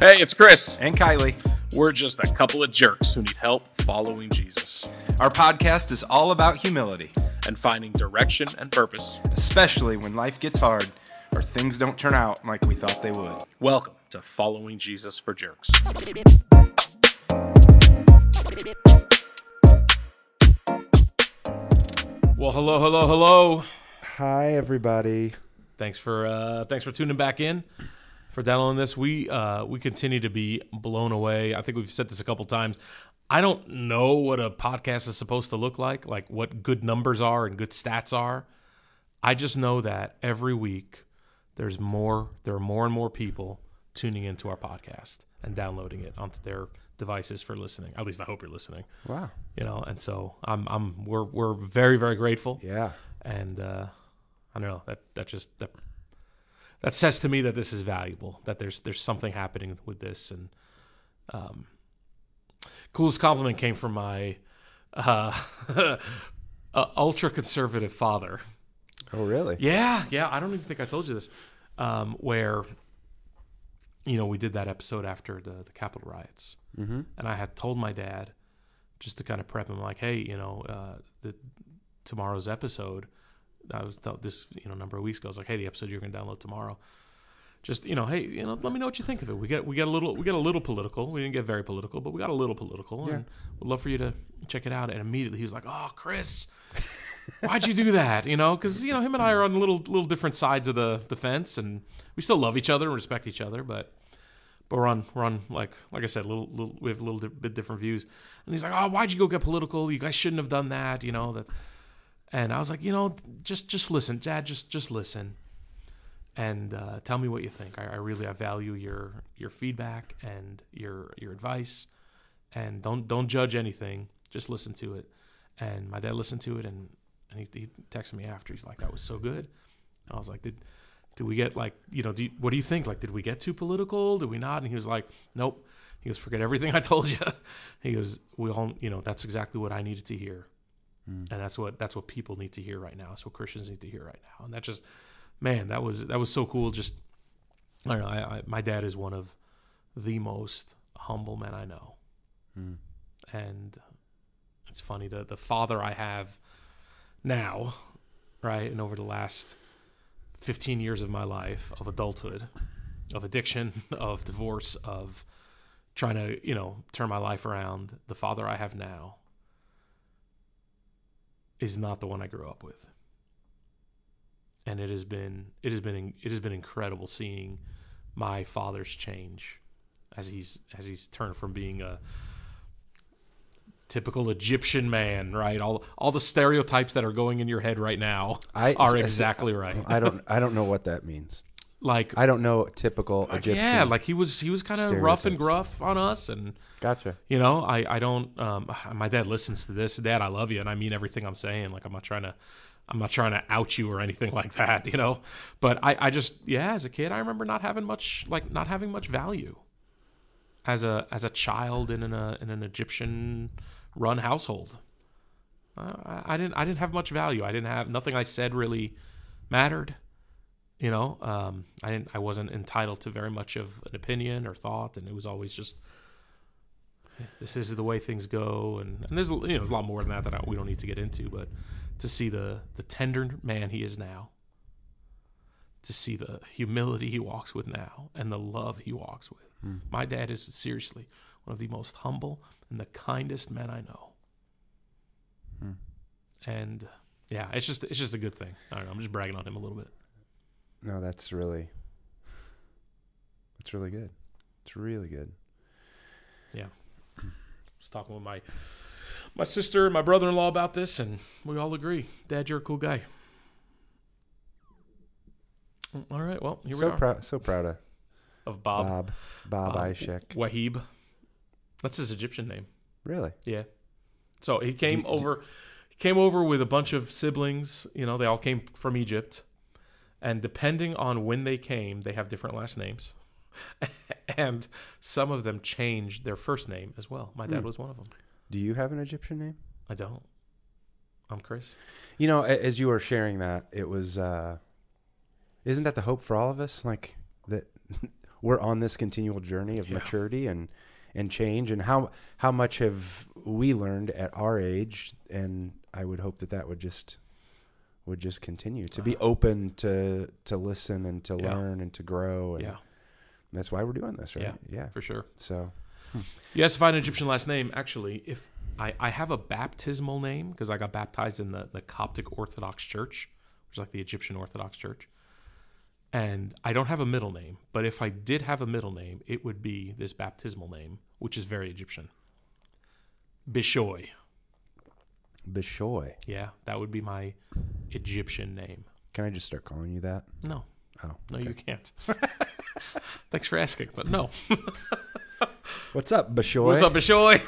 Hey, it's Chris. and Kylie. We're just a couple of jerks who need help following Jesus Our podcast is all about humility, and finding direction and purpose. especially when life gets hard or things don't turn out like we thought they would. Welcome to Following Jesus for Jerks. Well, hello, hello, hello. Hi, everybody. Thanks for uh, thanks for tuning back in for downloading this. We uh, we continue to be blown away. I think we've said this a couple times. I don't know what a podcast is supposed to look like, like what good numbers are and good stats are. I just know that every week there's more there are more and more people tuning into our podcast and downloading it onto their devices for listening. At least I hope you're listening. Wow. You know, and so I'm I'm we're we're very very grateful Yeah. and uh, I don't know that that just that that says to me that this is valuable. That there's there's something happening with this, and um, coolest compliment came from my uh, uh, ultra conservative father. Oh, really? Yeah, yeah. I don't even think I told you this. Um, where you know we did that episode after the the Capitol riots, Mm-hmm. and I had told my dad just to kind of prep him, like, hey, you know, uh, the tomorrow's episode. I was th- this you know number of weeks ago. I was like, hey, the episode you're going to download tomorrow. Just you know, hey, you know, let me know what you think of it. We get we get a little we get a little political. We didn't get very political, but we got a little political, and we'd love for you to check it out. And immediately he was like, oh, Chris. Why'd you do that? You know, because you know him and I are on little little different sides of the, the fence, and we still love each other and respect each other, but but we're on we're on like like I said, little, little we have a little di- bit different views. And he's like, "Oh, why'd you go get political? You guys shouldn't have done that." You know that. And I was like, you know, just just listen, Dad. Just just listen, and uh, tell me what you think. I, I really I value your your feedback and your your advice, and don't don't judge anything. Just listen to it. And my dad listened to it, and and he, he texted me after. He's like, "That was so good." And I was like, "Did did we get like you know? Do you, what do you think? Like, did we get too political? Did we not?" And he was like, "Nope." He goes, "Forget everything I told you." He goes, "We all, you know, that's exactly what I needed to hear, and that's what that's what people need to hear right now. That's what Christians need to hear right now." And that just, man, that was that was so cool. Just, I don't know. I, I, my dad is one of the most humble men I know, hmm. and it's funny the the father I have now, right, and over the last 15 years of my life of adulthood, of addiction, of divorce, of trying to, you know, turn my life around, the father I have now is not the one I grew up with. And it has been it has been it has been incredible seeing my father's change as he's as he's turned from being a typical Egyptian man, right? All all the stereotypes that are going in your head right now I- are I- exactly right. I don't. I don't know what that means. Like I don't know typical like, Egyptian. yeah, like he was he was kind of rough and gruff on us and gotcha. you know, I I don't um my dad listens to this. Dad, I love you and I mean everything I'm saying. Like I'm not trying to I'm not trying to out you or anything like that, you know. But I I just yeah, as a kid I remember not having much like not having much value as a as a child in an uh, in an Egyptian run household. Uh, I, I didn't I didn't have much value. I didn't have nothing I said really mattered. You know, um, I didn't I wasn't entitled to very much of an opinion or thought, and it was always just this is the way things go. And, and there's you know there's a lot more than that that I, we don't need to get into, but to see the the tender man he is now, to see the humility he walks with now, and the love he walks with. My dad is seriously one of the most humble and the kindest men I know. And yeah, it's just it's just a good thing. I don't know. I'm just bragging on him a little bit. No, that's really. That's really good. It's really good. Yeah. I was talking with my my sister and my brother in law about this, and we all agree. Dad, you're a cool guy. Mm, All right. Well, here we are. proud. So proud of of Bob. Bob. Bob, Bob Ishak. Wahib. That's his Egyptian name. Really? Yeah. So he came Do- over. He came over with a bunch of siblings. You know, they all came from Egypt, and depending on when they came, they have different last names, and some of them changed their first name as well. My dad Hmm. was one of them. Do you have an Egyptian name? I don't. I'm Chris. You know, as you were sharing that, it was. uh Isn't that the hope for all of us? Like that, we're on this continual journey of maturity and and change and how how much have we learned at our age and I would hope that that would just would just continue to be open to to listen and to Yeah. learn and to grow and Yeah, that's why we're doing this right Yeah. yeah for sure. so hmm. You asked I had an Egyptian last name. Actually, if I, I have a baptismal name because I got baptized in the, the Coptic Orthodox Church, which is like the Egyptian Orthodox Church. And I don't have a middle name, but if I did have a middle name, it would be this baptismal name, which is very Egyptian. Bishoy. Bishoy Yeah, that would be my Egyptian name. can I just start calling you that No, oh no, you can't. Thanks for asking, but no. what's up Bishoy What's up, Bishoy?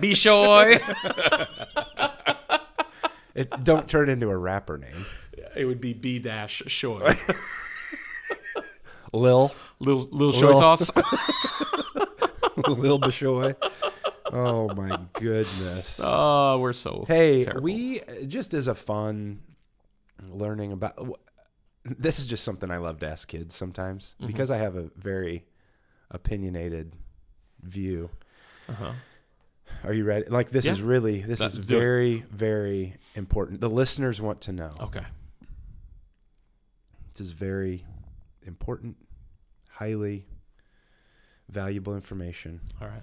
Bishoy. it don't turn into a rapper name It would be B dash Shoy. Lil little Lil. shoy sauce. Lil Bishoy oh my goodness Oh, we're so Hey, terrible. we just as a fun learning about this is just something I love to ask kids sometimes Mm-hmm. because I have a very opinionated view. Uh-huh. Are you ready? Like this Yeah. is really this Let's is do it. very very important. The listeners want to know. Okay. This is very important, highly valuable information. All right.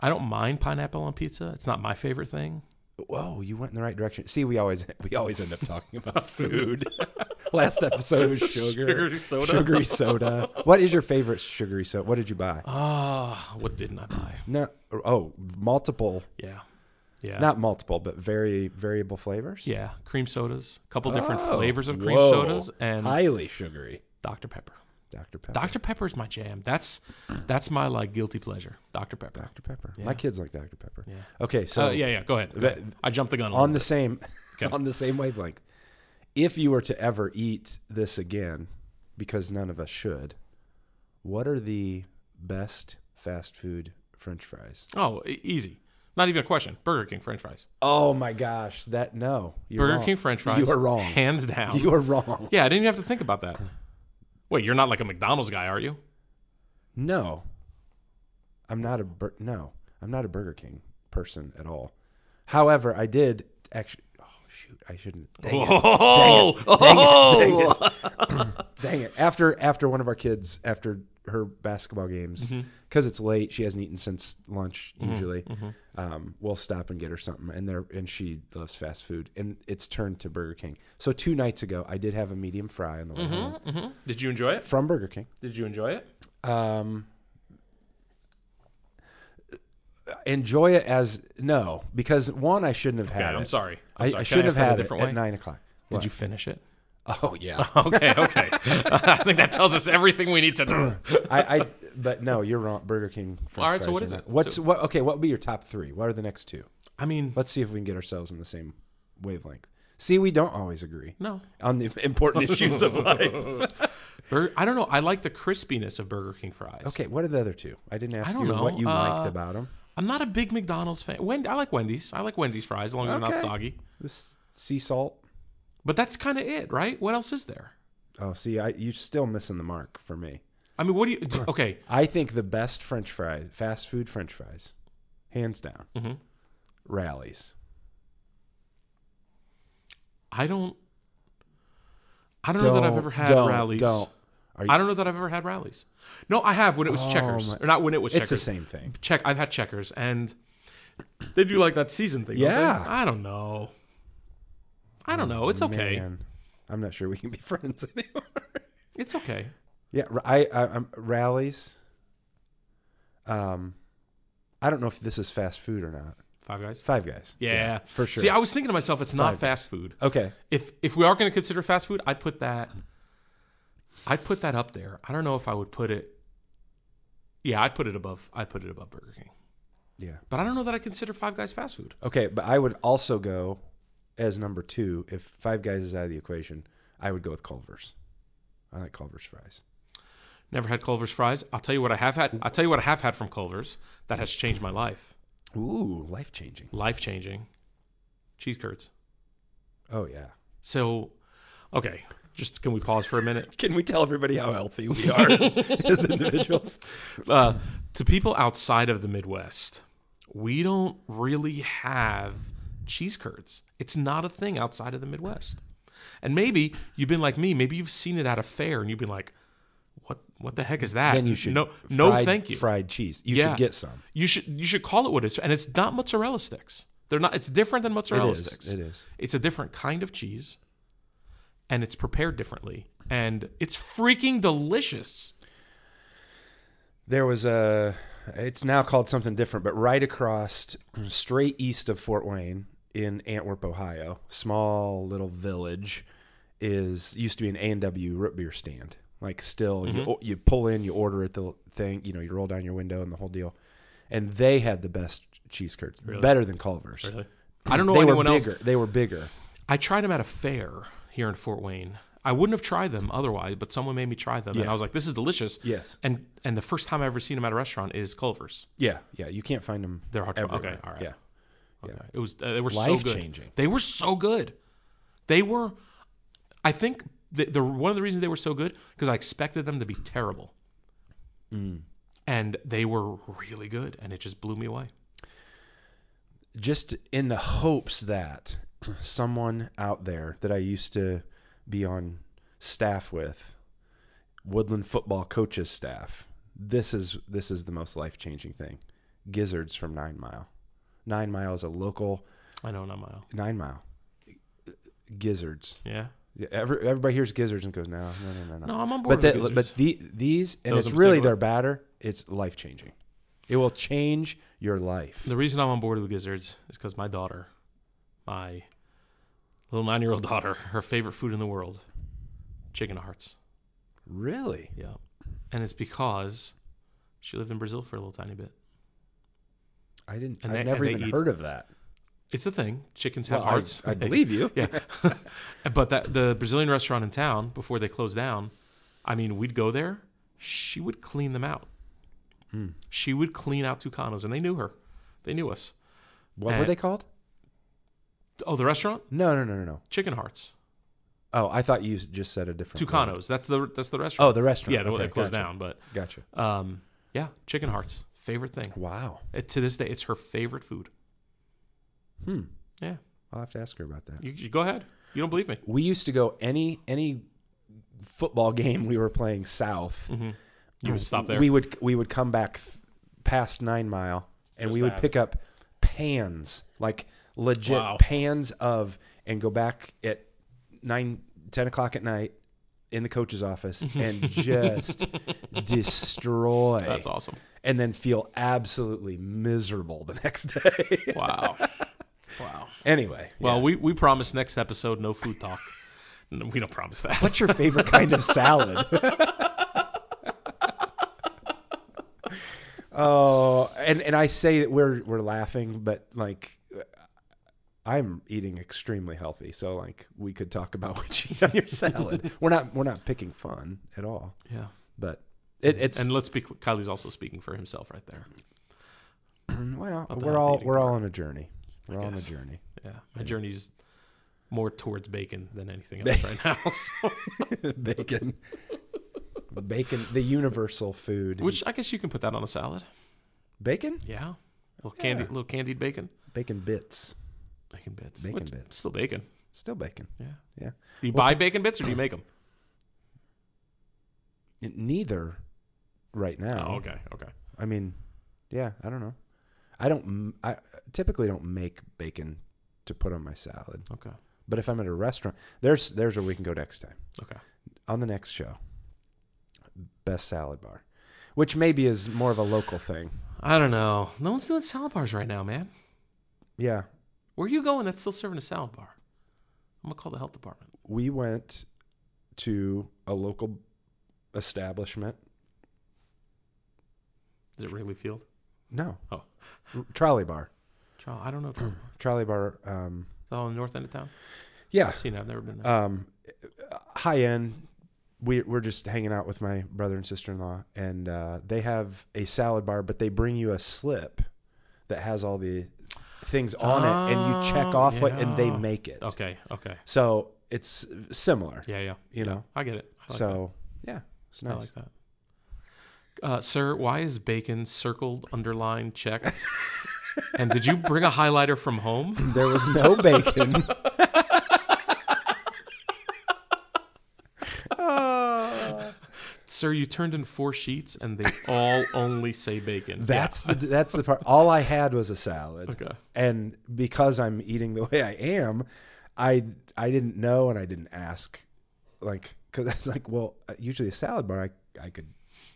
I don't mind pineapple on pizza. It's not my favorite thing. Whoa, you went in the right direction. See, we always we always end up talking about food. Last episode was sugar, Sugary soda. sugary soda. What is your favorite sugary soda? What did you buy? Ah, what didn't I buy? No, oh, multiple, Yeah. Yeah. not multiple, but very variable flavors. yeah, cream sodas, a couple different Oh, flavors of cream whoa. sodas and highly sugary. Dr Pepper. Dr Pepper. Dr Pepper is my jam. That's that's my like guilty pleasure. Dr Pepper. Dr Pepper. Yeah. My kids like Dr Pepper. Yeah. Okay, so So yeah, yeah. Go ahead. Go ahead. I jumped the gun a on the bit. same Okay. on the same wavelength. If you were to ever eat this again, because none of us should, what are the best fast food French fries? Oh, easy. Not even a question. Burger King French fries. Oh my gosh, that no, you're Burger wrong. King French fries. You are wrong. Hands down. You are wrong. yeah, I didn't even have to think about that. Wait, you're not like a McDonald's guy, are you? No, I'm not a bur- no, I'm not a Burger King person at all. However, I did actually. Oh shoot, I shouldn't. Dang it. Oh, Dang it. Dang it. Dang it. After after one of our kids, after her basketball games, Mm-hmm. because it's late, she hasn't eaten since lunch usually. Um, we'll stop and get her something, and there and she loves fast food, and it's turned to Burger King. So two nights ago, I did have a medium fry on the way home Did you enjoy it? from Burger King. Did you enjoy it? Um, enjoy it as no, because one, I shouldn't have Okay, had I'm it. sorry. I'm I, sorry. I Can should have ask that a had it different at way? nine o'clock. Did you finish it? Oh yeah. Okay, okay. I think that tells us everything we need to know. I, I but no, you're wrong. Burger King. French All right, so what is it? What's So- what? Okay, what would be your top three? What are the next two? I mean, Let's see if we can get ourselves in the same wavelength. See, we don't always agree no. on the important issues of life. Bur- I don't know. I like the crispiness of Burger King fries. Okay, what are the other two? I didn't ask don't you know. what you liked Uh, about them. I'm not a big McDonald's fan. Wendy, I like Wendy's. I like Wendy's fries as long as they're not Okay. soggy. This sea salt. But that's kind of it, right? What else is there? Oh, see, I, you're still missing the mark for me. I mean, what do you? d- Okay, I think the best French fries, fast food French fries, hands down, Mhm. Rally's. I don't. I don't know that I've ever had don't- Rally's. Don't. You, I don't know that I've ever had Rally's. No, I have when it was Oh, checkers, my- or not when it was it's checkers. the same thing. Check. I've had checkers, and they do like that season thing. don't? Yeah. I don't know. I don't know. It's okay. Man, I'm not sure we can be friends anymore. It's okay. Yeah, I, I'm Rally's. Um, I don't know if this is fast food or not. Five guys. Five Guys. Yeah. for sure. See, I was thinking to myself, it's not Five fast food. okay. If if we are going to consider fast food, I'd put that. I'd put that up there. I don't know if I would put it. Yeah, I'd put it above. I'd put it above Burger King. Yeah. But I don't know that I consider Five Guys fast food. Okay, but I would also go as number two if Five Guys is out of the equation. I would go with Culver's. I like Culver's fries. Never had Culver's fries. I'll tell you what I have had. I'll tell you what I have had from Culver's that has changed my life. Ooh, life changing. Life changing. Cheese curds. Oh yeah. So, okay. Just can we pause for a minute? Can we tell everybody how healthy we are as individuals? uh, to people outside of the Midwest, we don't really have cheese curds. It's not a thing outside of the Midwest. And maybe you've been like me. Maybe you've seen it at a fair and you've been like, "What? What the heck is that?" Then you should no, no, thank you. Fried cheese. You Yeah. should get some. You should you should call it what it is, and it's not mozzarella sticks. They're not. It's different than mozzarella It is. sticks. It is. It's a different kind of cheese, and it's prepared differently, and it's freaking delicious. There was a. It's now called something different, but right across, straight east of Fort Wayne in Antwerp, Ohio, small little village, is used to be an A and W root beer stand. Like still, Mm-hmm. you you pull in, you order at the thing, you know, you roll down your window and the whole deal. And they had the best cheese curds, better than Culver's. Really, I don't know They were anyone else. bigger. They were bigger. I tried them at a fair here in Fort Wayne. I wouldn't have tried them otherwise, but someone made me try them, and I was like, "This is delicious." Yes. And and the first time I ever seen them at a restaurant is Culver's. Yeah, yeah. You can't find them. They're hard to find. Okay, all right. Yeah. Okay. It was uh, they were so good. Life-changing. They were so good. They were. I think the, the one of the reasons they were so good because I expected them to be terrible, Mm. and they were really good, and it just blew me away. just in the hopes that someone out there that I used to be on staff with, Woodlan football coaches staff, this is this is the most life changing thing. Gizzards from Nine Mile. Nine Mile is a local I know, Nine mile. Nine Mile. Gizzards. Yeah. Yeah, Every, everybody hears gizzards and goes, no, no, no, no, no. No, I'm on board. but with the, Gizzards. but the, these and Those it's really their batter. It's life changing. It will change your life. The reason I'm on board with gizzards is because my daughter, my little nine year old daughter, her favorite food in the world, chicken hearts. Really? Yeah. And it's because she lived in Brazil for a little tiny bit. I didn't. And I they- never and even eat- heard of that. It's a thing. Chickens have Well, hearts. I, They- believe you. Yeah. but that the Brazilian restaurant in town before they closed down, I mean, we'd go there. She would clean them out. Hmm. She would clean out Tucanos, and they knew her. They knew us. What were they called? Oh, the restaurant, No, no, no, no, no. Chicken Hearts, Oh, I thought you just said a different. word. Tucanos. That's the that's the restaurant. Oh, the restaurant. yeah, the one okay, that closed gotcha. down. But Gotcha. um, yeah, Chicken Hearts, favorite thing. Wow. It, to this day, it's her favorite food. Hmm. Yeah, I'll have to ask her about that. you, you go ahead. You don't believe me? We used to go any any football game we were playing south. Mm-hmm. You would stop there. We would we would come back th- past Nine Mile, and Just we would pick up pans, like legit Wow. pans of, and go back at nine ten o'clock at night in the coach's office and just destroy. That's awesome. and then feel absolutely miserable the next day. Wow. wow. anyway, Well, yeah. we, we promise next episode no food talk. No, we don't promise that. what's your favorite kind of salad? oh, and and I say that we're we're laughing, but like I'm eating extremely healthy, so like we could talk about what you eat on your salad. we're not we're not picking fun at all, Yeah. but it, it's And let's be Kylie's also speaking for himself right there. well we're all we're all on a journey. We're all on a journey. Yeah. My journey's more towards bacon than anything else right now. so- bacon. Bacon, the universal food. Which I guess you can put that on a salad. bacon? Yeah. little candy little candied bacon. Bacon bits. Bacon bits. Bacon Which- bits. Still bacon. Still bacon. Yeah. Yeah. Do you Well, buy bacon bits or do you make them? Neither right now. Oh, okay. Okay. I mean, yeah, I don't know. I don't I typically don't make bacon to put on my salad. Okay. But if I'm at a restaurant, there's there's where we can go next time. Okay. On the next show. Best salad bar. Which maybe is more of a local thing. I don't know. No one's doing salad bars right now, man. Yeah. Where are you going that's still serving a salad bar? I'm gonna call the health department. We went to a local establishment. Is it Wrigley Field? No. Oh. Trolley bar. Charles, I don't know. Trolley bar um oh, in the north end of town. yeah. I've seen it. I've never been there. um, high end. We we're just hanging out with my brother and sister in law, and uh, they have a salad bar, but they bring you a slip that has all the things on it, and you check off what, and they yeah. make it. okay. Okay. So it's similar. Yeah, yeah. You Yeah, know? I get it. I like so yeah, it's that. nice. I like that. Uh, sir, why is bacon circled, underlined, checked? and did you bring a highlighter from home? There was no bacon. Sir, you turned in four sheets and they all only say bacon. That's the that's the part. All I had was a salad. Okay. And because I'm eating the way I am, I I didn't know and I didn't ask, like because I was like, well, uh, usually a salad bar I I could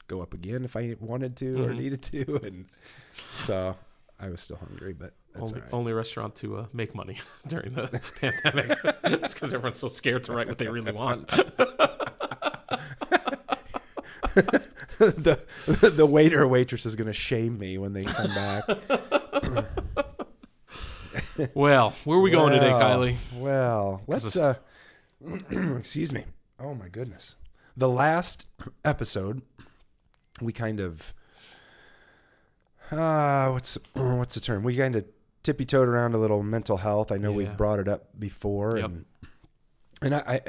go up again if I wanted to or Mhm. needed to, and so I was still hungry, but that's only, right. only restaurant to uh, make money during the pandemic. it's because everyone's so scared to write what they really want. The the waiter or waitress is going to shame me when they come back. Well, where are we going today, Kylie? Well, let's uh excuse me. Oh my goodness. The last episode we kind of uh what's what's the term? We kind of tippy toed around a little mental health. I know Yeah. we've brought it up before Yep. and and I, I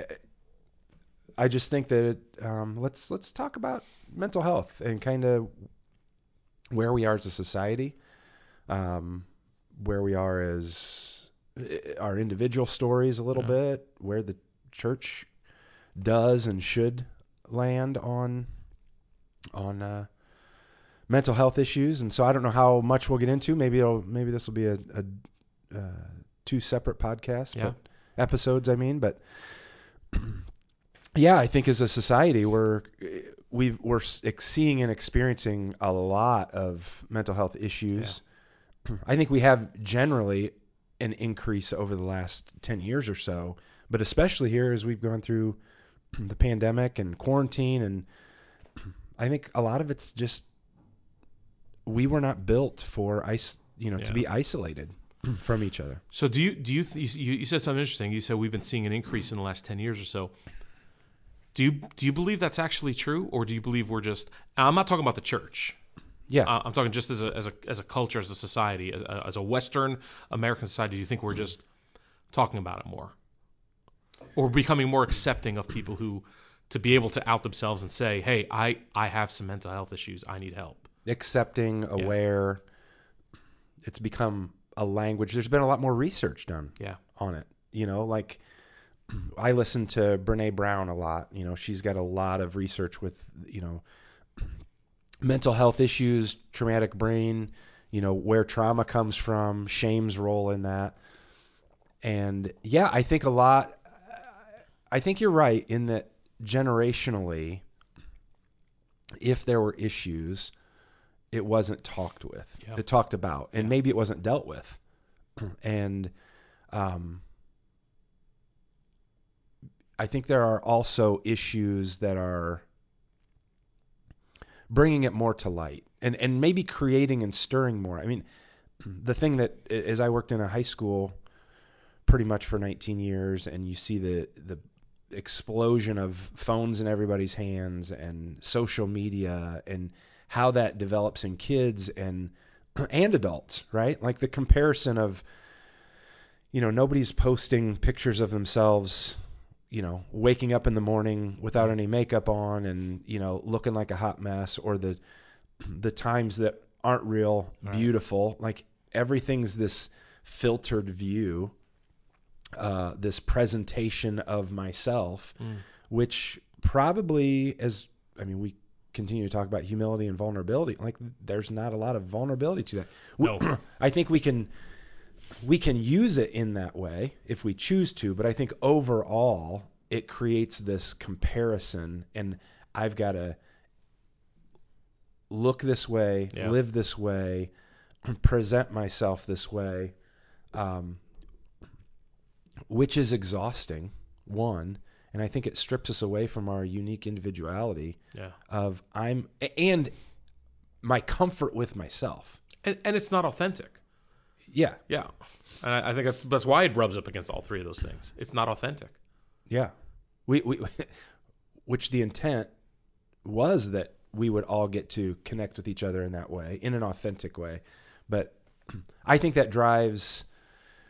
I just think that it, um, let's let's talk about mental health and kind of where we are as a society, um, where we are as uh, our individual stories a little Yeah. bit, where the church does and should land on on uh, mental health issues. And so I don't know how much we'll get into. Maybe it'll maybe this will be a, a uh, two separate podcasts, Yeah. but episodes. I mean, but yeah, I think as a society we're we've we're seeing and experiencing a lot of mental health issues. I think we have generally an increase over the last 10 years or so, but especially here as we've gone through the pandemic and quarantine and I think a lot of it's just we were not built for ice, you know, to be isolated from each other. So do you do you th- you you said something interesting? You said we've been seeing an increase in the last ten years or so. Do you do you believe that's actually true, or do you believe we're just? I'm not talking about the church. Yeah. Uh, I'm talking just as a as a as a culture, as a society, as a, as a Western American society. Do you think we're just talking about it more, or becoming more accepting of people who to be able to out themselves and say, "Hey, I I have some mental health issues. I need help." accepting, aware. It's become a language. There's been a lot more research done Yeah, on it. You know, like I listen to Brene Brown a lot. You know, she's got a lot of research with, you know, mental health issues, traumatic brain, you know, where trauma comes from, shame's role in that. And yeah, I think a lot, I think you're right in that generationally, if there were issues, it wasn't talked with, Yeah. it talked about, and maybe it wasn't dealt with. and, um, I think there are also issues that are bringing it more to light and, and maybe creating and stirring more. I mean, the thing that as I worked in a high school pretty much for 19 years and you see the, the explosion of phones in everybody's hands and social media and how that develops in kids and, and adults, right? Like the comparison of, you know, nobody's posting pictures of themselves you know, waking up in the morning without any makeup on and, you know, looking like a hot mess or the the times that aren't real beautiful. Like everything's this filtered view, uh, this presentation of myself, which probably as I mean, we continue to talk about humility and vulnerability. Like there's not a lot of vulnerability to that. We- No. I think we can we can use it in that way if we choose to, but I think overall it creates this comparison and I've got to look this way, Yeah. live this way, present myself this way. Um, which is exhausting, one, and I think it strips us away from our unique individuality yeah, of I'm and my comfort with myself. and and it's not authentic. Yeah, Yeah, and I, I think that's that's why it rubs up against all three of those things. It's not authentic. Yeah. We, we which the intent was that we would all get to connect with each other in that way, in an authentic way. But I think that drives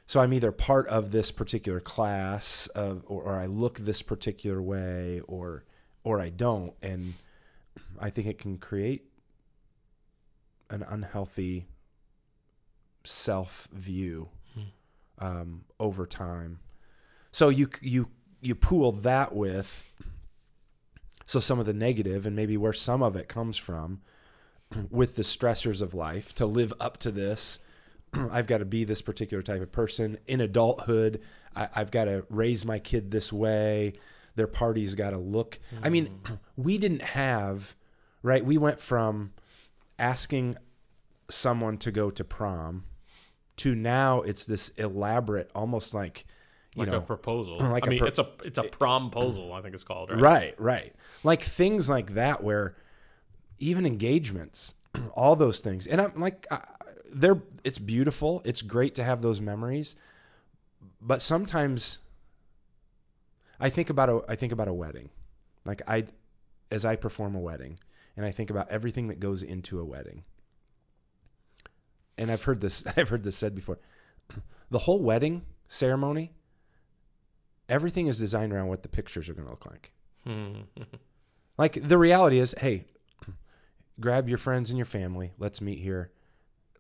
so I'm either part of this particular class of, or, or I look this particular way, or or I don't, and I think it can create an unhealthy self view um, over time. So you you you pool that with so some of the negative and maybe where some of it comes from with the stressors of life to live up to this i've got to be this particular type of person. In adulthood I, have got to raise my kid this way. Their party's got to look i mean we didn't have right we went from asking someone to go to prom to now it's this elaborate almost like you like know a proposal. like I a mean, pro- it's a it's a promposal. I think it's called. Right. Right, right. Like things like that where even engagements, all those things. And I'm like I, they're it's beautiful. It's great to have those memories. But sometimes I think about a I think about a wedding. Like I as I perform a wedding and I think about everything that goes into a wedding. And I've heard this I've heard this said before. The whole wedding ceremony everything is designed around what the pictures are going to look like. Hmm. Like the reality is, hey, grab your friends and your family. Let's meet here.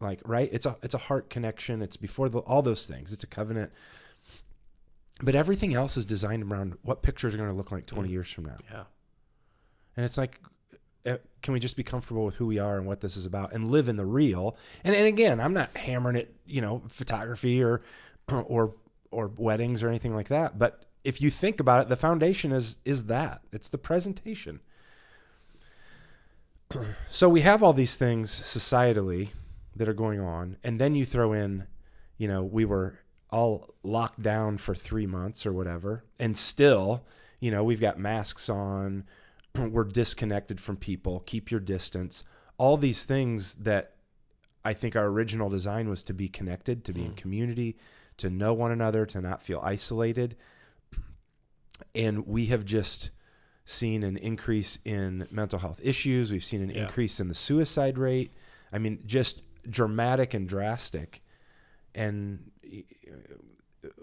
Like right, it's a it's a heart connection. It's before the, all those things. It's a covenant. But everything else is designed around what pictures are going to look like 20 years from now. yeah. And it's like, Uh, can we just be comfortable with who we are and what this is about and live in the real? And, and again, I'm not hammering it, you know, photography or, or, or weddings or anything like that. But if you think about it, the foundation is, is that it's the presentation. So we have all these things societally that are going on. And then you throw in, you know, we were all locked down for three months or whatever. And still, you know, we've got masks on, we're disconnected from people, keep your distance, all these things that I think our original design was to be connected, to be in hmm. community, to know one another, to not feel isolated. And we have just seen an increase in mental health issues. We've seen an Yeah. increase in the suicide rate. I mean, just dramatic and drastic. And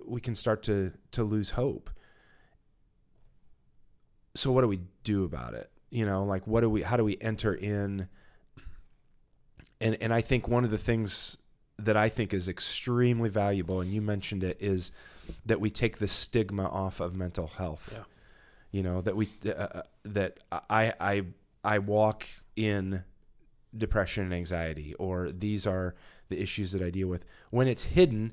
we can start to to lose hope. So what do we do about it? You know, like what do we how do we enter in and and I think one of the things that I think is extremely valuable and you mentioned it is that we take the stigma off of mental health. Yeah. You know, that we uh, that I I I walk in depression and anxiety or these are the issues that I deal with. When it's hidden,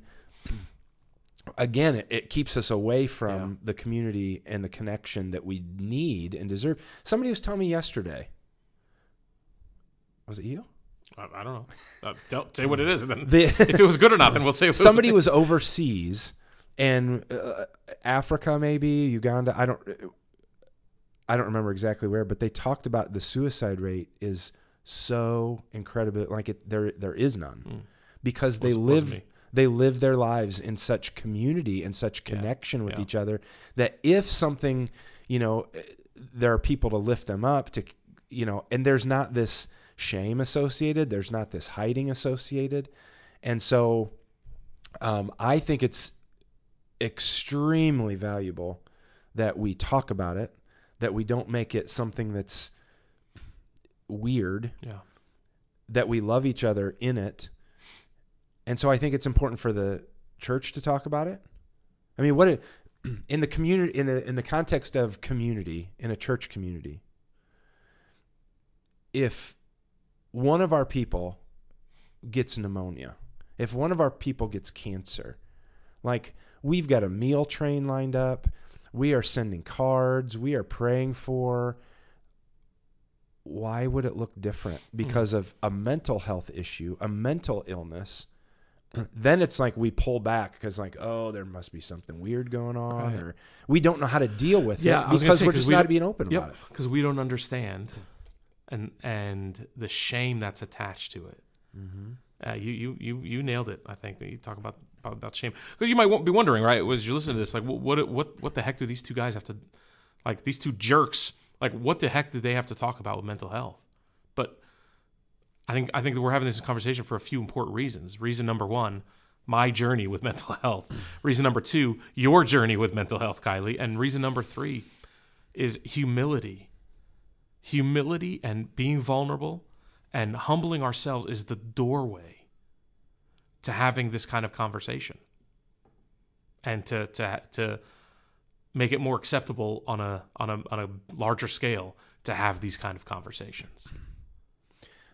again, it, it keeps us away from Yeah. the community and the connection that we need and deserve. Somebody was telling me yesterday. Was it you? I, I don't know. Uh, don't say what it is. And then The- if it was good or not, then we'll say it was Somebody was overseas and uh, Africa, maybe Uganda. I don't. I don't remember exactly where, but they talked about the suicide rate is so incredible. Like it, there, there is none because they wasn't live. They live their lives in such community and such Yeah, connection with yeah. each other that if something, you know, there are people to lift them up to, you know, and there's not this shame associated. There's not this hiding associated, and so um, I think it's extremely valuable that we talk about it, that we don't make it something that's weird, Yeah. that we love each other in it. And so I think it's important for the church to talk about it. I mean, what it, in the community in the in the context of community in a church community, if one of our people gets pneumonia, if one of our people gets cancer, like we've got a meal train lined up, we are sending cards, we are praying for. Why would it look different? Hmm. Because of a mental health issue, a mental illness. Then it's like we pull back because, like, oh, there must be something weird going on, Right. or we don't know how to deal with Yeah, it because say, we're just we not being open about it. Because we don't understand, and and the shame that's attached to it. Uh, you you you you nailed it. I think you talk about about, about shame because you might be wondering, right? Was you listening to this? Like, what what what what the heck do these two guys have to, like these two jerks? Like, what the heck do they have to talk about with mental health? I think I think that we're having this conversation for a few important reasons. Reason number one, my journey with mental health. Reason number two, your journey with mental health, Kylie. And reason number three is humility. Humility and being vulnerable and humbling ourselves is the doorway to having this kind of conversation and to to to make it more acceptable on a on a on a larger scale to have these kind of conversations.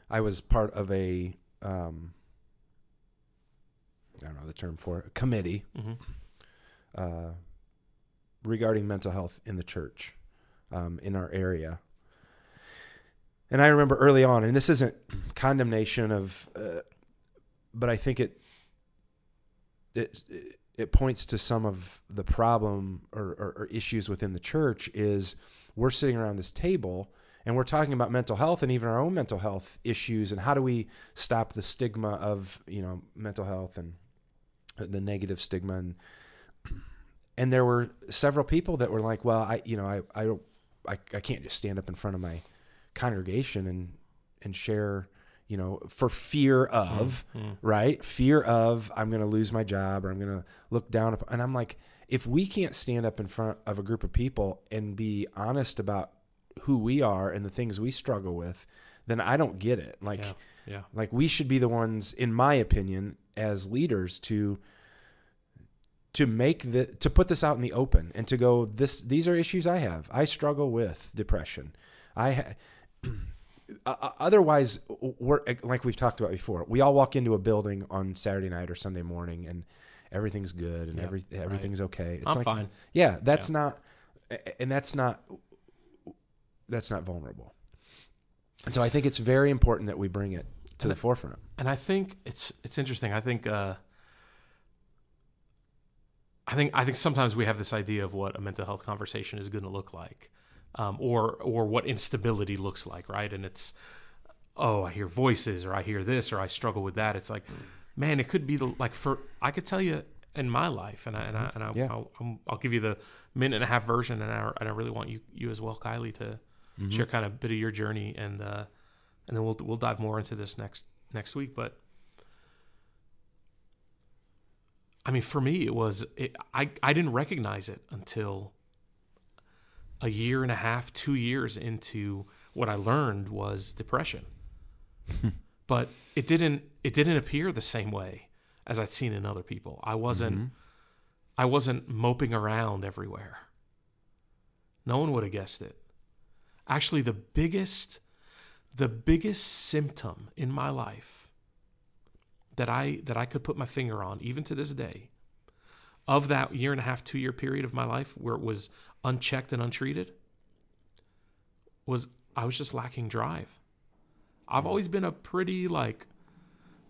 I was part of a um, I don't know the term for it, a committee Mm-hmm. uh, regarding mental health in the church um, in our area. And I remember early on, and this isn't condemnation of, uh, but I think it it it points to some of the problem or, or, or issues within the church is we're sitting around this table and we're talking about mental health and even our own mental health issues and how do we stop the stigma of you know mental health and the negative stigma. And and there were several people that were like well i you know i i don't i, I can't just stand up in front of my congregation and and share you know for fear of mm-hmm. right? Fear of i'm going to lose my job or i'm going to look down upon and i'm like if we can't stand up in front of a group of people and be honest about who we are and the things we struggle with then i don't get it like Yeah. Yeah. like we should be the ones in my opinion as leaders to to make the to put this out in the open and to go this these are issues i have i struggle with depression i ha- otherwise we're like we've talked about before we all walk into a building on saturday night or sunday morning and everything's good and Yeah, every everything's okay it's I'm like, fine. yeah that's not and that's not that's not vulnerable and so i think it's very important that we bring it to the forefront and I think it's it's interesting. I think uh, I think I think sometimes we have this idea of what a mental health conversation is going to look like, um, or or what instability looks like, right? And it's oh, I hear voices, or I hear this, or I struggle with that. It's like, man, it could be the like for I could tell you in my life, and I and I and I, Yeah. I'll, I'll, I'll give you the minute and a half version, and I and I really want you you as well, Kylie, to share kind of a bit of your journey, and uh, and then we'll we'll dive more into this next next week, but. I mean, for me, it was it, I I didn't recognize it until a year and a half, two years into what I learned was depression. but it didn't it didn't appear the same way as I'd seen in other people. I wasn't I wasn't moping around everywhere. No one would have guessed it. Actually, the biggest the biggest symptom in my life that I that I could put my finger on, even to this day, of that year and a half, two year period of my life where it was unchecked and untreated, was I was just lacking drive. I've always been a pretty like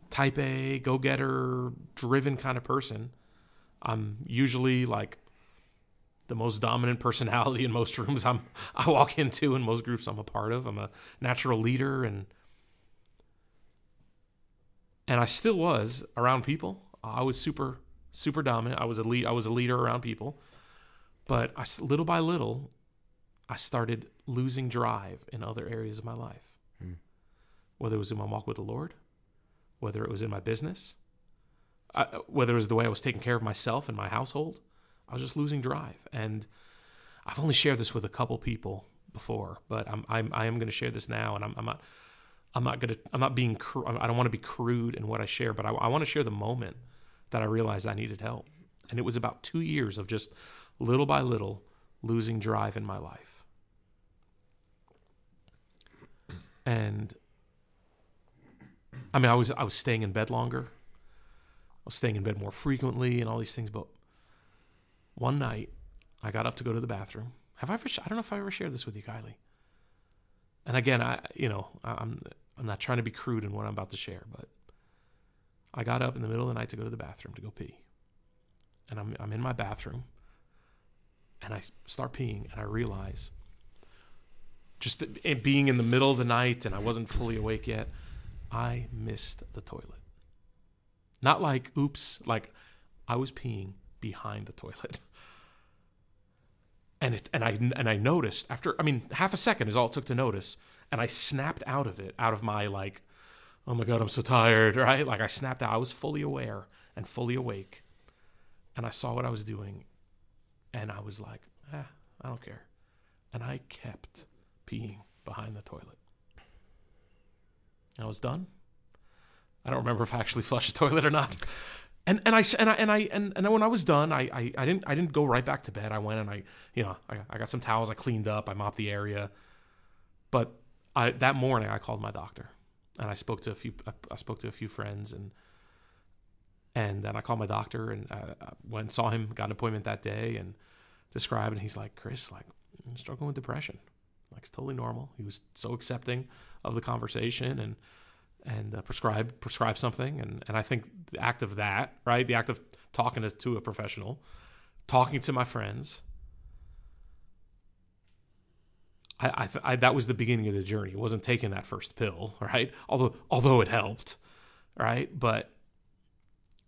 type A, go getter, driven kind of person. I'm usually like the most dominant personality in most rooms I'm I walk into and most groups I'm a part of. I'm a natural leader and and I still was around people. I was super super dominant. I was a lead. I was a leader around people, but I little by little, I started losing drive in other areas of my life. Hmm. Whether it was in my walk with the Lord, whether it was in my business, I, whether it was the way I was taking care of myself and my household, I was just losing drive. And I've only shared this with a couple people before, but I'm, I'm I am going to share this now, and I'm, I'm not I'm not gonna I'm not being cru- I don't want to be crude in what I share, but I, I want to share the moment that I realized I needed help, and it was about two years of just little by little losing drive in my life, and I mean I was I was staying in bed longer, I was staying in bed more frequently, and all these things, but one night I got up to go to the bathroom. Have I ever? I don't know if I ever shared this with you, Kylie. And again, I you know I'm I'm not trying to be crude in what I'm about to share, but I got up in the middle of the night to go to the bathroom to go pee, and I'm I'm in my bathroom, and I start peeing, and I realize just being in the middle of the night and I wasn't fully awake yet, I missed the toilet. Not like oops, like I was peeing behind the toilet. And it and I and I noticed after I mean half a second is all it took to notice and I snapped out of it out of my like oh my god I'm so tired right like I snapped out I was fully aware and fully awake. And I saw what I was doing and I was like, ah, I don't care. And I kept peeing behind the toilet. And I was done. I don't remember if I actually flushed the toilet or not. And and I and I and I and, and when I was done, I, I I didn't I didn't go right back to bed. I went and I you know I, I got some towels. I cleaned up. I mopped the area. But I that morning I called my doctor, and I spoke to a few I spoke to a few friends and and then I called my doctor and uh, I went and saw him. Got an appointment that day and described. And he's like, Chris, like I'm struggling with depression. Like it's totally normal. He was so accepting of the conversation and and uh, prescribe prescribe something. And and I think the act of that, right, the act of talking to, to a professional, talking to my friends. I, I, th- I, that was the beginning of the journey. It wasn't taking that first pill, right? Although although it helped, right? But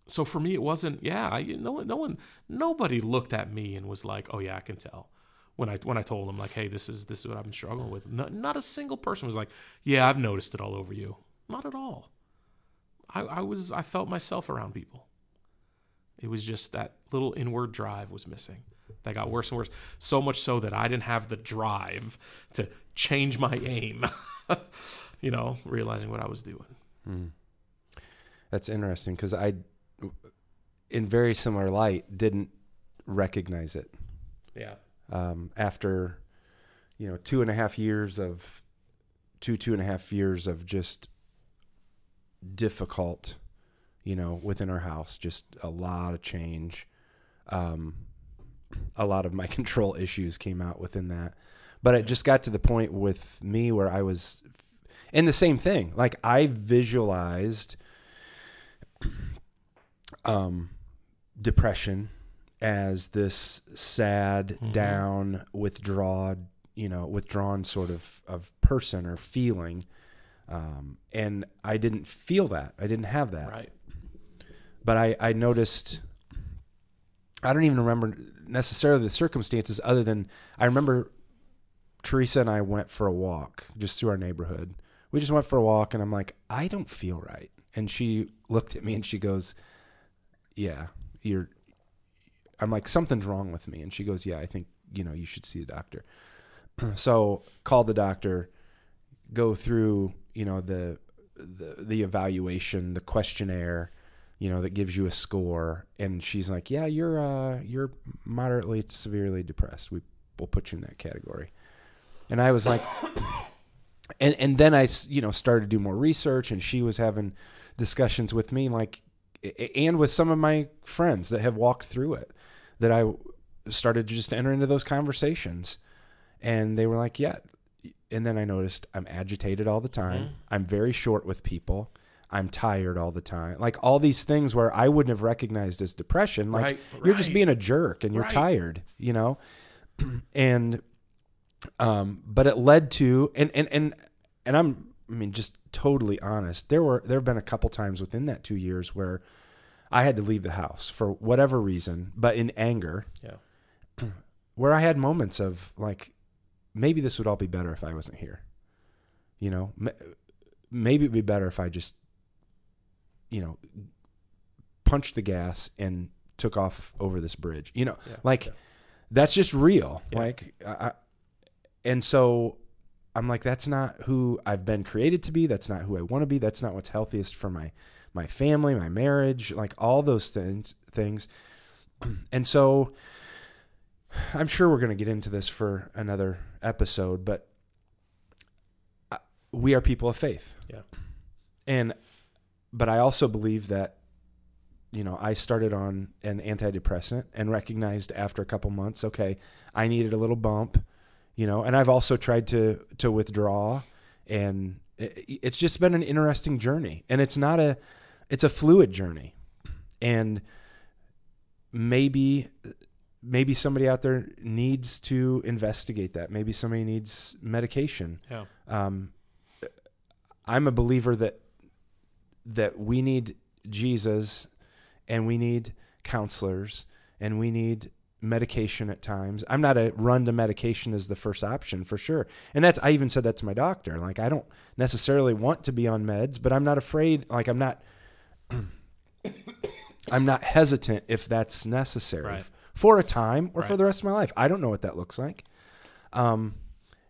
so for me, it wasn't. Yeah, I, no one, no one, nobody looked at me and was like, "Oh yeah, I can tell." When I when I told them like, "Hey, this is this is what I've been struggling with," not, not a single person was like, "Yeah, I've noticed it all over you." Not at all. I, I was I felt myself around people. It was just that little inward drive was missing. That got worse and worse. So much so that I didn't have the drive to change my aim. you know, realizing what I was doing. Hmm. That's interesting because I, in very similar light, didn't recognize it. Yeah. Um, after, you know, two and a half years of, two two and a half years of just difficult, you know, within our house, just a lot of change. Um, a lot of my control issues came out within that. But it just got to the point with me where I was and the same thing. Like I visualized um depression as this sad, Mm-hmm. down, withdrawn, you know, withdrawn sort of of person or feeling. Um, and I didn't feel that. I didn't have that Right. but I, I noticed I don't even remember necessarily the circumstances other than I remember Teresa and I went for a walk just through our neighborhood. We just went for a walk and I'm like, I don't feel right. And she looked at me and she goes, Yeah, you're I'm like, something's wrong with me. And she goes, Yeah, I think, you know, you should see a doctor. so called the doctor, go through, you know, the the, the evaluation, the questionnaire, you know, that gives you a score. And she's like, "Yeah, you're uh, you're moderately severely depressed. We will put you in that category." And I was like, and and then I, you know, started to do more research, and she was having discussions with me, like, and with some of my friends that have walked through it, that I started to just enter into those conversations, and they were like, "Yeah." And then I noticed I'm agitated all the time. Mhm. I'm very short with people. I'm tired all the time. Like all these things where I wouldn't have recognized as depression. Like Right, you're just being a jerk and you're Right. tired, you know? and um but it led to and and and and I'm I mean just totally honest. There were there have been a couple times within that 2 years where I had to leave the house for whatever reason, but in anger Yeah. where I had moments of like, maybe this would all be better if I wasn't here. You know, maybe it'd be better if I just, you know, punched the gas and took off over this bridge. You know, Yeah. like Yeah. that's just real. Yeah. Like, I, and so I'm like, that's not who I've been created to be. That's not who I want to be. That's not what's healthiest for my my family, my marriage, like all those things. Things, and so I'm sure we're going to get into this for another episode, but uh, we are people of faith. Yeah. And but I also believe that you know, I started on an antidepressant and recognized after a couple months, okay, I needed a little bump, you know, and I've also tried to to withdraw and it, it's just been an interesting journey. And it's not a it's a fluid journey. And maybe maybe somebody out there needs to investigate that. Maybe somebody needs medication. Yeah. Um, I'm a believer that that we need Jesus and we need counselors and we need medication at times. I'm not a run to medication as the first option for sure. And that's I even said that to my doctor. Like I don't necessarily want to be on meds, but I'm not afraid like I'm not I'm not hesitant if that's necessary Right. For a time or for the rest of my life. I don't know what that looks like. Um,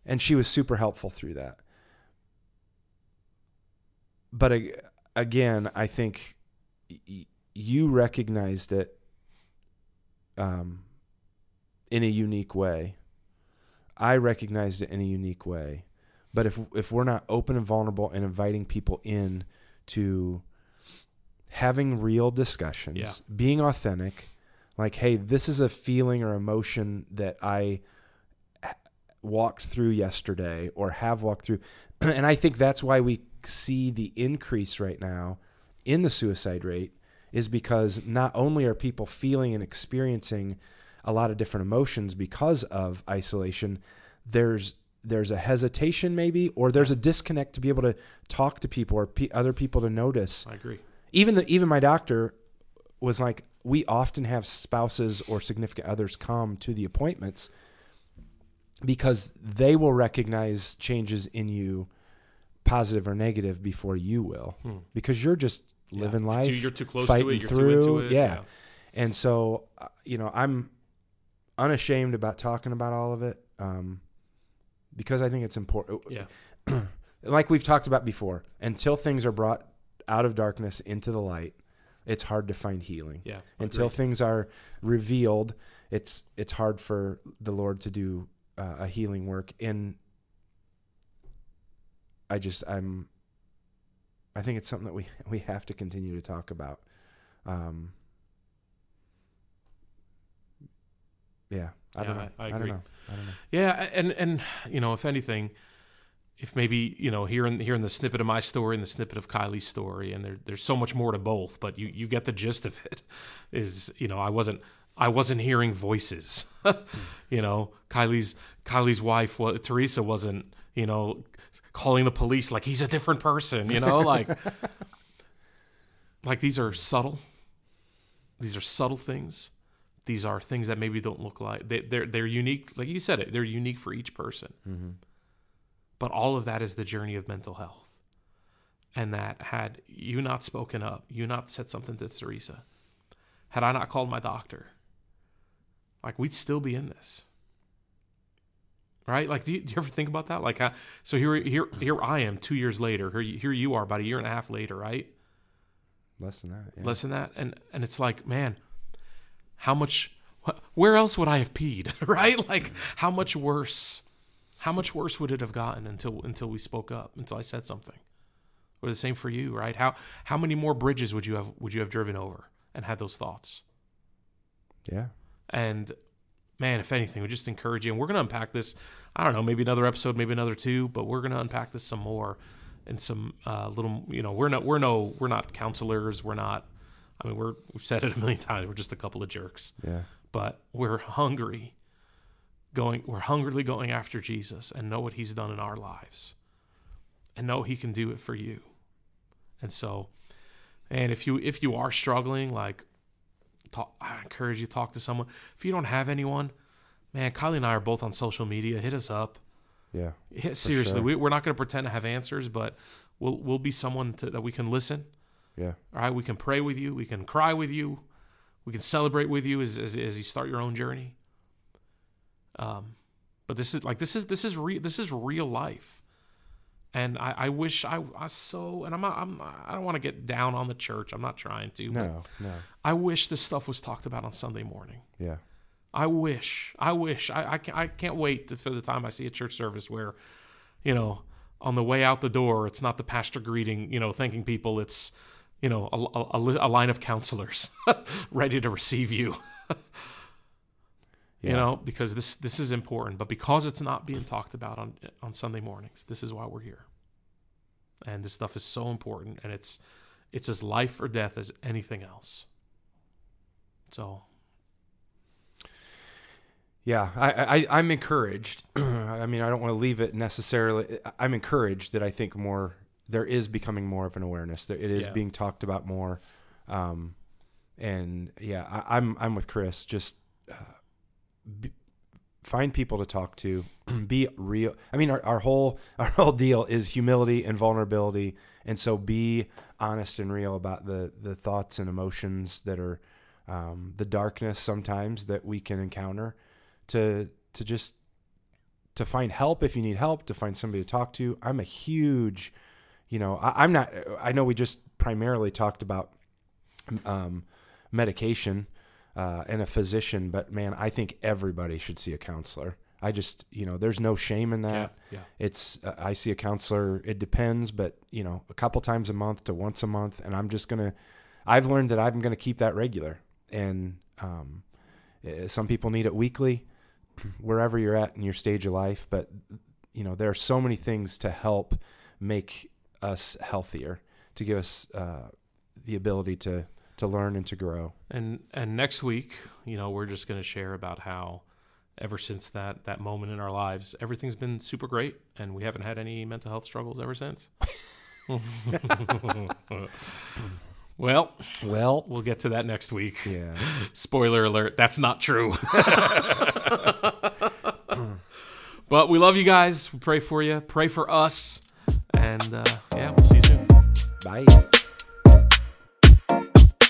and she was super helpful through that. But ag- again, I think y- you recognized it um, in a unique way. I recognized it in a unique way. But if if we're not open and vulnerable and inviting people in to having real discussions, Yeah. being authentic, like, hey, this is a feeling or emotion that i walked through yesterday or have walked through. and I think that's why we see the increase right now in the suicide rate is because not only are people feeling and experiencing a lot of different emotions because of isolation, there's there's a hesitation maybe or there's a disconnect to be able to talk to people or pe other people to notice I agree. even the even my doctor was like we often have spouses or significant others come to the appointments because they will recognize changes in you positive or negative before you will because you're just living You're life you're too close to it, you're too through into it, yeah. yeah. and so uh, you know i'm unashamed about talking about all of it um, because i think it's important Yeah. like we've talked about before, until things are brought out of darkness into the light, it's hard to find healing. Yeah. Until agreed. things are revealed, it's it's hard for the Lord to do uh, a healing work. And I just I'm I think it's something that we we have to continue to talk about. Um, yeah, I don't know. I- I don't agree. know. I don't know. Yeah, and and you know, if anything, if maybe you know, hearing hearing the snippet of my story and the snippet of Kylie's story, and there, there's so much more to both, but you you get the gist of it. Is you know, I wasn't I wasn't hearing voices. you know, Kylie's Kylie's wife, wa- Teresa, wasn't you know calling the police like he's a different person. You know, like like these are subtle. These are subtle things. These are things that maybe don't look like they, they're they're unique. Like you said, it they're unique for each person. Mm-hmm. But all of that is the journey of mental health, and that had you not spoken up, you not said something to Teresa, had I not called my doctor, like we'd still be in this. Right? Like, do you, do you ever think about that? Like, uh, so here, here, here I am, two years later. Here, you- here you are, about a year and a half later, right? Less than that. Yeah. less than that and and it's like man how much wh- where else would i have peed right like how much worse how much worse would it have gotten until until we spoke up until i said something or the same for you right how how many more bridges would you have would you have driven over and had those thoughts yeah. and man if anything we just encourage you and we're going to unpack this i don't know maybe another episode maybe another two but we're going to unpack this some more and some uh, little you know we're not we're no we're not counselors we're not i mean we're we've said it a million times we're just a couple of jerks Yeah. but we're hungry going we're hungrily going after jesus and know what he's done in our lives and know he can do it for you and so and if you if you are struggling like talk, i encourage you to talk to someone if you don't have anyone man kylie and i are both on social media hit us up Yeah. Hit- seriously sure. we, we're not going to pretend to have answers but we'll we'll be someone to, that we can listen Yeah. all right, we can pray with you. We can cry with you. We can celebrate with you as, as, as you start your own journey. Um, but this is like this is this is real this is real life, and I, I wish I, I so and I'm not I'm I don't want to get down on the church. I'm not trying to. but No. No. I wish this stuff was talked about on Sunday morning. Yeah. I wish. I wish. I I can't, I can't wait to, for the time I see a church service where, you know, on the way out the door, it's not the pastor greeting, you know, thanking people. It's, you know, a, a, a a line of counselors ready to receive you. Yeah. You know, because this this is important, but because it's not being talked about on on Sunday mornings, this is why we're here. And this stuff is so important, and it's it's as life or death as anything else. So Yeah, I, I I'm encouraged. I mean, I don't want to leave it necessarily. I'm encouraged that I think more there is becoming more of an awareness. That it is Yeah. being talked about more. Um, and yeah, I, I'm I'm with Chris. Just uh, be, find people to talk to, be real. I mean, our, our whole our whole deal is humility and vulnerability, and so be honest and real about the the thoughts and emotions that are um, the darkness sometimes that we can encounter. To to just to find help if you need help, to find somebody to talk to. I'm a huge, you know, I, I'm not. I know we just primarily talked about um, medication uh, and a physician, but man, I think everybody should see a counselor. I just, you know, there's no shame in that. Yeah, yeah. It's uh, I see a counselor. It depends, but you know, a couple times a month to once a month, and I'm just gonna. I've learned that I'm gonna keep that regular, and um, eh, some people need it weekly, wherever you're at in your stage of life. But you know, there are so many things to help make us healthier, to give us uh, the ability to to learn and to grow. And and next week, you know, we're just going to share about how ever since that that moment in our lives, everything's been super great, and we haven't had any mental health struggles ever since. well, Well, we'll get to that next week. yeah. Spoiler alert, that's not true. but we love you guys. We pray for you. Pray for us. And uh, yeah, we'll see you soon. Bye.